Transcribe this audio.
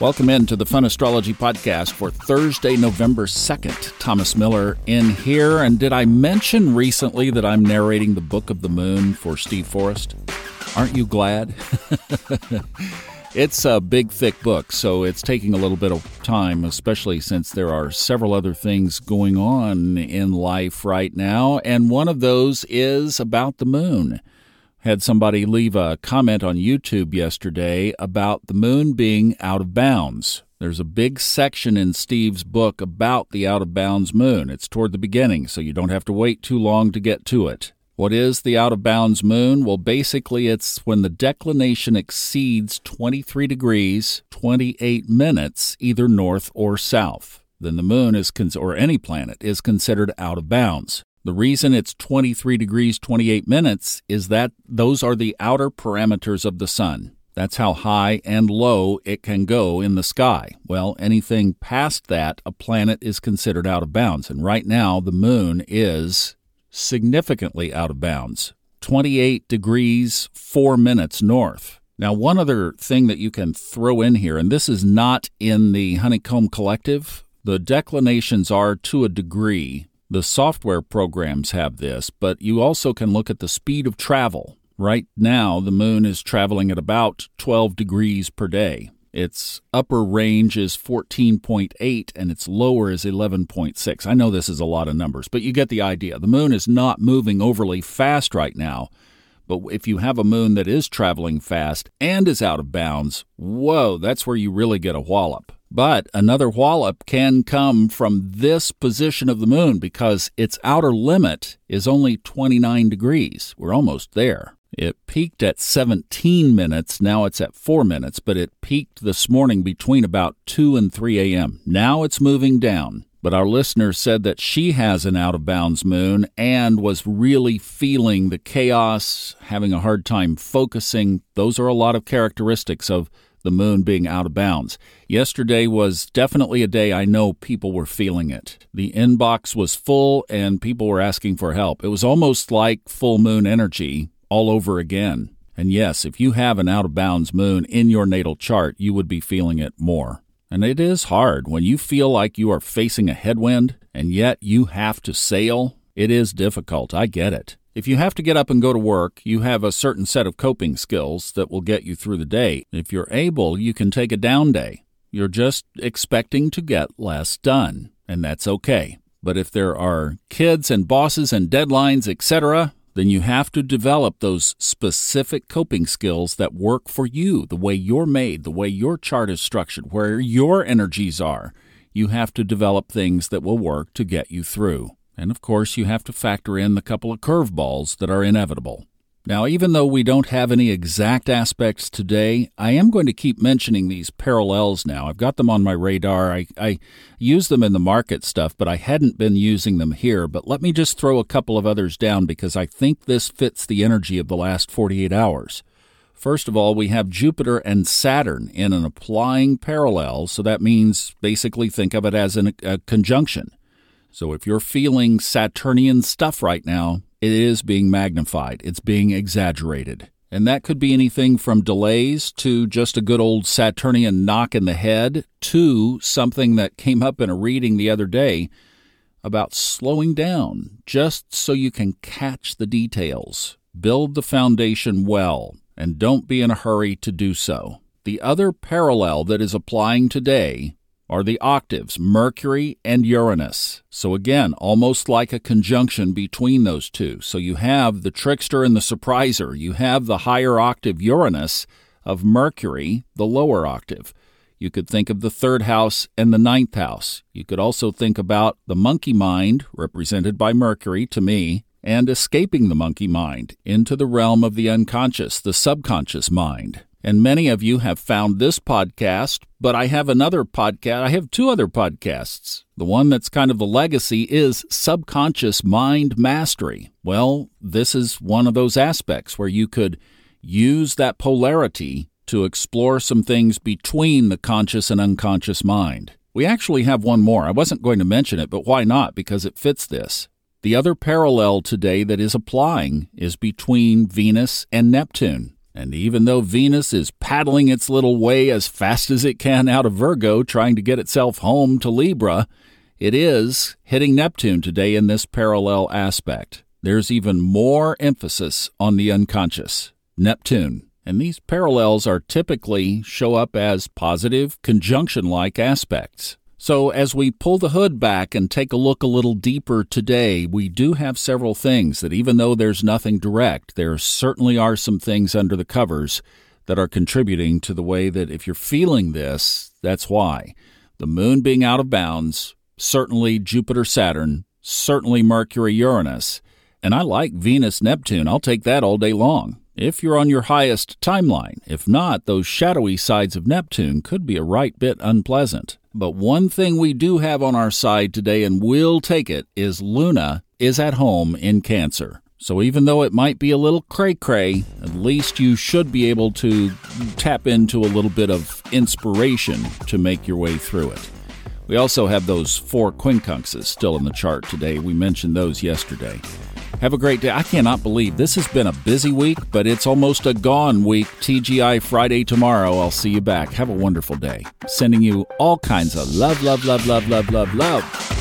Welcome in to the Fun Astrology Podcast for Thursday, November 2nd. Thomas Miller in here. And did I mention recently that I'm narrating the Book of the Moon for Steve Forrest? Aren't you glad? it's a big, thick book, so it's taking a little bit of time, especially since there are several other things going on in life right now. And one of those is about the moon had somebody leave a comment on YouTube yesterday about the moon being out of bounds. There's a big section in Steve's book about the out of bounds moon. It's toward the beginning, so you don't have to wait too long to get to it. What is the out of bounds moon? Well, basically, it's when the declination exceeds 23 degrees 28 minutes, either north or south. Then the moon is, or any planet, is considered out of bounds. The reason it's 23 degrees 28 minutes is that those are the outer parameters of the sun. That's how high and low it can go in the sky. Well, anything past that, a planet is considered out of bounds. And right now, the moon is significantly out of bounds 28 degrees 4 minutes north. Now, one other thing that you can throw in here, and this is not in the Honeycomb Collective, the declinations are to a degree the software programs have this, but you also can look at the speed of travel. Right now, the moon is traveling at about 12 degrees per day. Its upper range is 14.8 and its lower is 11.6. I know this is a lot of numbers, but you get the idea. The moon is not moving overly fast right now. But if you have a moon that is traveling fast and is out of bounds, whoa, that's where you really get a wallop. But another wallop can come from this position of the moon because its outer limit is only 29 degrees. We're almost there. It peaked at 17 minutes, now it's at 4 minutes, but it peaked this morning between about 2 and 3 a.m. Now it's moving down. But our listener said that she has an out of bounds moon and was really feeling the chaos, having a hard time focusing. Those are a lot of characteristics of the moon being out of bounds. Yesterday was definitely a day I know people were feeling it. The inbox was full and people were asking for help. It was almost like full moon energy all over again. And yes, if you have an out of bounds moon in your natal chart, you would be feeling it more. And it is hard when you feel like you are facing a headwind and yet you have to sail. It is difficult. I get it. If you have to get up and go to work, you have a certain set of coping skills that will get you through the day. If you're able, you can take a down day. You're just expecting to get less done, and that's okay. But if there are kids and bosses and deadlines, etc., then you have to develop those specific coping skills that work for you, the way you're made, the way your chart is structured, where your energies are. You have to develop things that will work to get you through. And of course, you have to factor in the couple of curveballs that are inevitable. Now, even though we don't have any exact aspects today, I am going to keep mentioning these parallels now. I've got them on my radar. I, I use them in the market stuff, but I hadn't been using them here. But let me just throw a couple of others down because I think this fits the energy of the last 48 hours. First of all, we have Jupiter and Saturn in an applying parallel, so that means basically think of it as an, a conjunction. So if you're feeling Saturnian stuff right now, it is being magnified, it's being exaggerated. And that could be anything from delays to just a good old Saturnian knock in the head to something that came up in a reading the other day about slowing down just so you can catch the details. Build the foundation well and don't be in a hurry to do so. The other parallel that is applying today are the octaves, Mercury and Uranus. So again, almost like a conjunction between those two. So you have the trickster and the surpriser. You have the higher octave Uranus of Mercury, the lower octave. You could think of the third house and the ninth house. You could also think about the monkey mind, represented by Mercury to me, and escaping the monkey mind into the realm of the unconscious, the subconscious mind. And many of you have found this podcast, but I have another podcast. I have two other podcasts. The one that's kind of the legacy is Subconscious Mind Mastery. Well, this is one of those aspects where you could use that polarity to explore some things between the conscious and unconscious mind. We actually have one more. I wasn't going to mention it, but why not? Because it fits this. The other parallel today that is applying is between Venus and Neptune. And even though Venus is paddling its little way as fast as it can out of Virgo, trying to get itself home to Libra, it is hitting Neptune today in this parallel aspect. There's even more emphasis on the unconscious, Neptune. And these parallels are typically show up as positive conjunction like aspects. So, as we pull the hood back and take a look a little deeper today, we do have several things that, even though there's nothing direct, there certainly are some things under the covers that are contributing to the way that if you're feeling this, that's why. The moon being out of bounds, certainly Jupiter Saturn, certainly Mercury Uranus, and I like Venus Neptune. I'll take that all day long if you're on your highest timeline. If not, those shadowy sides of Neptune could be a right bit unpleasant. But one thing we do have on our side today, and we'll take it, is Luna is at home in Cancer. So even though it might be a little cray cray, at least you should be able to tap into a little bit of inspiration to make your way through it. We also have those four quincunxes still in the chart today. We mentioned those yesterday. Have a great day. I cannot believe this has been a busy week, but it's almost a gone week. TGI Friday tomorrow. I'll see you back. Have a wonderful day. Sending you all kinds of love, love, love, love, love, love, love.